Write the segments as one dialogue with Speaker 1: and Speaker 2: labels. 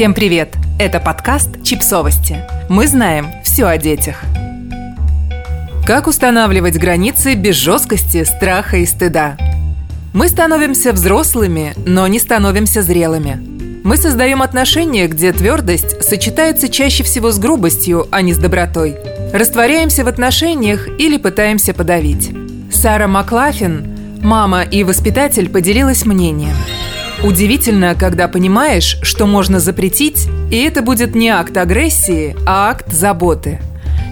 Speaker 1: Всем привет! Это подкаст «Чипсовости». Мы знаем все о детях. Как устанавливать границы без жесткости, страха и стыда? Мы становимся взрослыми, но не становимся зрелыми. Мы создаем отношения, где твердость сочетается чаще всего с грубостью, а не с добротой. Растворяемся в отношениях или пытаемся подавить. Сара Маклафин, мама и воспитатель, поделилась мнением – Удивительно, когда понимаешь, что можно запретить, и это будет не акт агрессии, а акт заботы.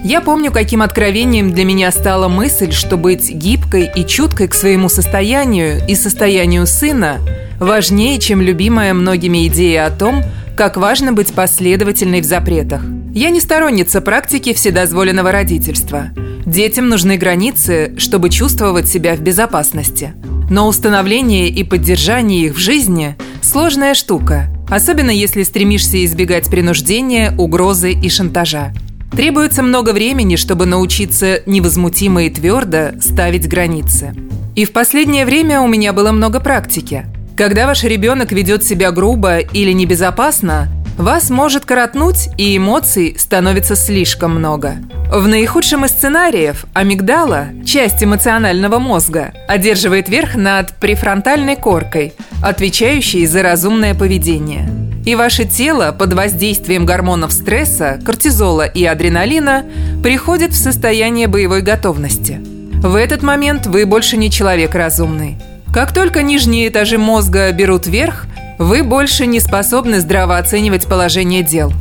Speaker 1: Я помню, каким откровением для меня стала мысль, что быть гибкой и чуткой к своему состоянию и состоянию сына важнее, чем любимая многими идея о том, как важно быть последовательной в запретах. Я не сторонница практики вседозволенного родительства. Детям нужны границы, чтобы чувствовать себя в безопасности – но установление и поддержание их в жизни – сложная штука, особенно если стремишься избегать принуждения, угрозы и шантажа. Требуется много времени, чтобы научиться невозмутимо и твердо ставить границы. И в последнее время у меня было много практики. Когда ваш ребенок ведет себя грубо или небезопасно, вас может коротнуть, и эмоций становится слишком много. В наихудшем из сценариев амигдала, часть эмоционального мозга, одерживает верх над префронтальной коркой, отвечающей за разумное поведение. И ваше тело под воздействием гормонов стресса, кортизола и адреналина приходит в состояние боевой готовности. В этот момент вы больше не человек разумный. Как только нижние этажи мозга берут верх, вы больше не способны здраво оценивать положение дел.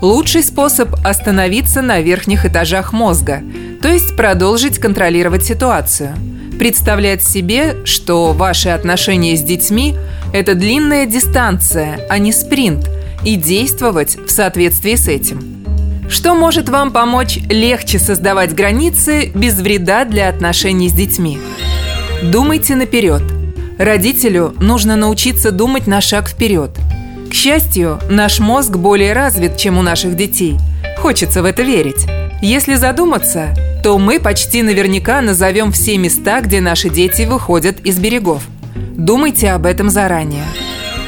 Speaker 1: Лучший способ – остановиться на верхних этажах мозга, то есть продолжить контролировать ситуацию. Представлять себе, что ваши отношения с детьми – это длинная дистанция, а не спринт, и действовать в соответствии с этим. Что может вам помочь легче создавать границы без вреда для отношений с детьми? Думайте наперед – Родителю нужно научиться думать на шаг вперед. К счастью, наш мозг более развит, чем у наших детей. Хочется в это верить. Если задуматься, то мы почти наверняка назовем все места, где наши дети выходят из берегов. Думайте об этом заранее.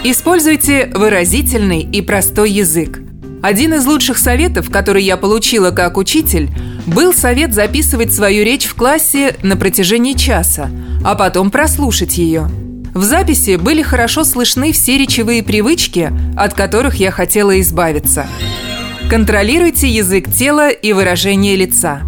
Speaker 1: Используйте выразительный и простой язык. Один из лучших советов, который я получила как учитель, был совет записывать свою речь в классе на протяжении часа, а потом прослушать ее. В записи были хорошо слышны все речевые привычки, от которых я хотела избавиться. Контролируйте язык тела и выражение лица.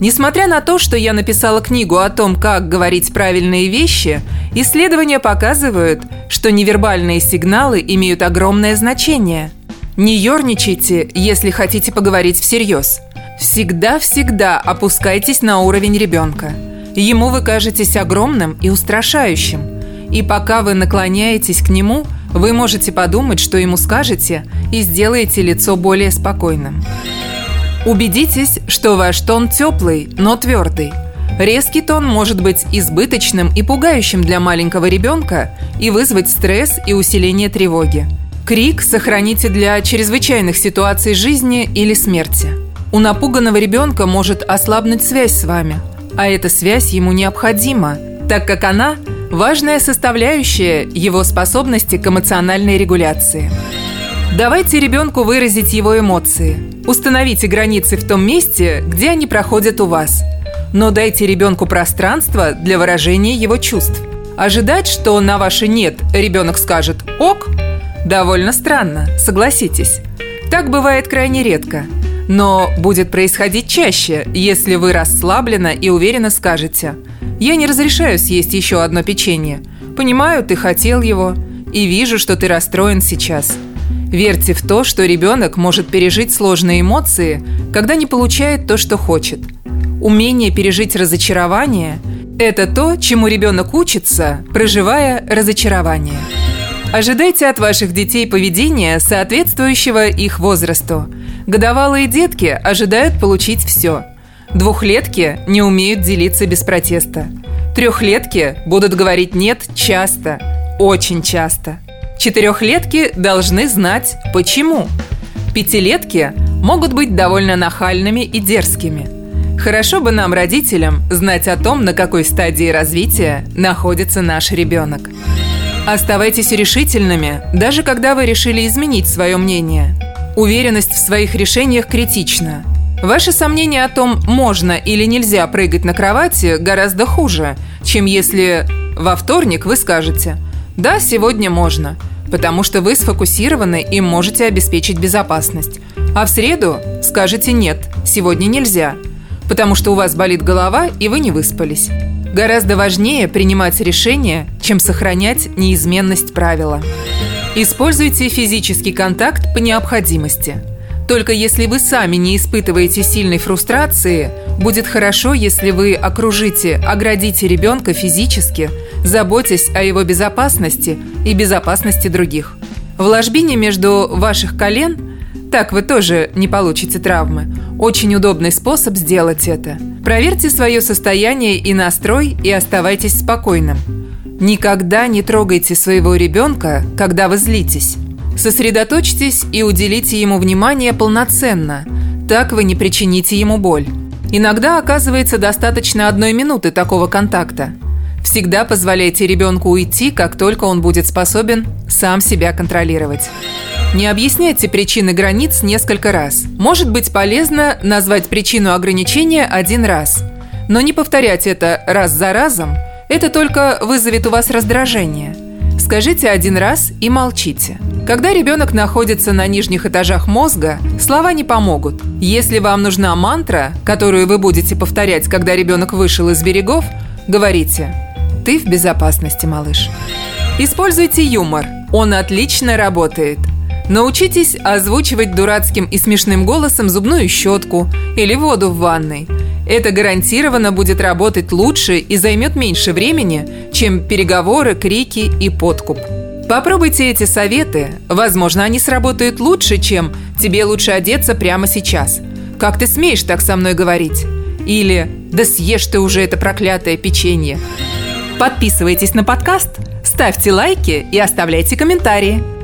Speaker 1: Несмотря на то, что я написала книгу о том, как говорить правильные вещи, исследования показывают, что невербальные сигналы имеют огромное значение. Не ерничайте, если хотите поговорить всерьез. Всегда-всегда опускайтесь на уровень ребенка. Ему вы кажетесь огромным и устрашающим – и пока вы наклоняетесь к нему, вы можете подумать, что ему скажете, и сделаете лицо более спокойным. Убедитесь, что ваш тон теплый, но твердый. Резкий тон может быть избыточным и пугающим для маленького ребенка и вызвать стресс и усиление тревоги. Крик сохраните для чрезвычайных ситуаций жизни или смерти. У напуганного ребенка может ослабнуть связь с вами, а эта связь ему необходима, так как она важная составляющая его способности к эмоциональной регуляции. Давайте ребенку выразить его эмоции. Установите границы в том месте, где они проходят у вас. Но дайте ребенку пространство для выражения его чувств. Ожидать, что на ваше «нет» ребенок скажет «ок» довольно странно, согласитесь. Так бывает крайне редко. Но будет происходить чаще, если вы расслабленно и уверенно скажете – я не разрешаю съесть еще одно печенье. Понимаю, ты хотел его. И вижу, что ты расстроен сейчас. Верьте в то, что ребенок может пережить сложные эмоции, когда не получает то, что хочет. Умение пережить разочарование – это то, чему ребенок учится, проживая разочарование. Ожидайте от ваших детей поведения, соответствующего их возрасту. Годовалые детки ожидают получить все – Двухлетки не умеют делиться без протеста. Трехлетки будут говорить «нет» часто, очень часто. Четырехлетки должны знать почему. Пятилетки могут быть довольно нахальными и дерзкими. Хорошо бы нам, родителям, знать о том, на какой стадии развития находится наш ребенок. Оставайтесь решительными, даже когда вы решили изменить свое мнение. Уверенность в своих решениях критична. Ваши сомнения о том, можно или нельзя прыгать на кровати, гораздо хуже, чем если во вторник вы скажете «Да, сегодня можно», потому что вы сфокусированы и можете обеспечить безопасность. А в среду скажете «Нет, сегодня нельзя», потому что у вас болит голова и вы не выспались. Гораздо важнее принимать решения, чем сохранять неизменность правила. Используйте физический контакт по необходимости. Только если вы сами не испытываете сильной фрустрации, будет хорошо, если вы окружите, оградите ребенка физически, заботясь о его безопасности и безопасности других. В ложбине между ваших колен – так вы тоже не получите травмы. Очень удобный способ сделать это. Проверьте свое состояние и настрой и оставайтесь спокойным. Никогда не трогайте своего ребенка, когда вы злитесь. Сосредоточьтесь и уделите ему внимание полноценно. Так вы не причините ему боль. Иногда оказывается достаточно одной минуты такого контакта. Всегда позволяйте ребенку уйти, как только он будет способен сам себя контролировать. Не объясняйте причины границ несколько раз. Может быть полезно назвать причину ограничения один раз. Но не повторять это раз за разом. Это только вызовет у вас раздражение. Скажите один раз и молчите. Когда ребенок находится на нижних этажах мозга, слова не помогут. Если вам нужна мантра, которую вы будете повторять, когда ребенок вышел из берегов, говорите «Ты в безопасности, малыш». Используйте юмор. Он отлично работает – Научитесь озвучивать дурацким и смешным голосом зубную щетку или воду в ванной. Это гарантированно будет работать лучше и займет меньше времени, чем переговоры, крики и подкуп. Попробуйте эти советы. Возможно, они сработают лучше, чем «тебе лучше одеться прямо сейчас». «Как ты смеешь так со мной говорить?» Или «да съешь ты уже это проклятое печенье». Подписывайтесь на подкаст, ставьте лайки и оставляйте комментарии.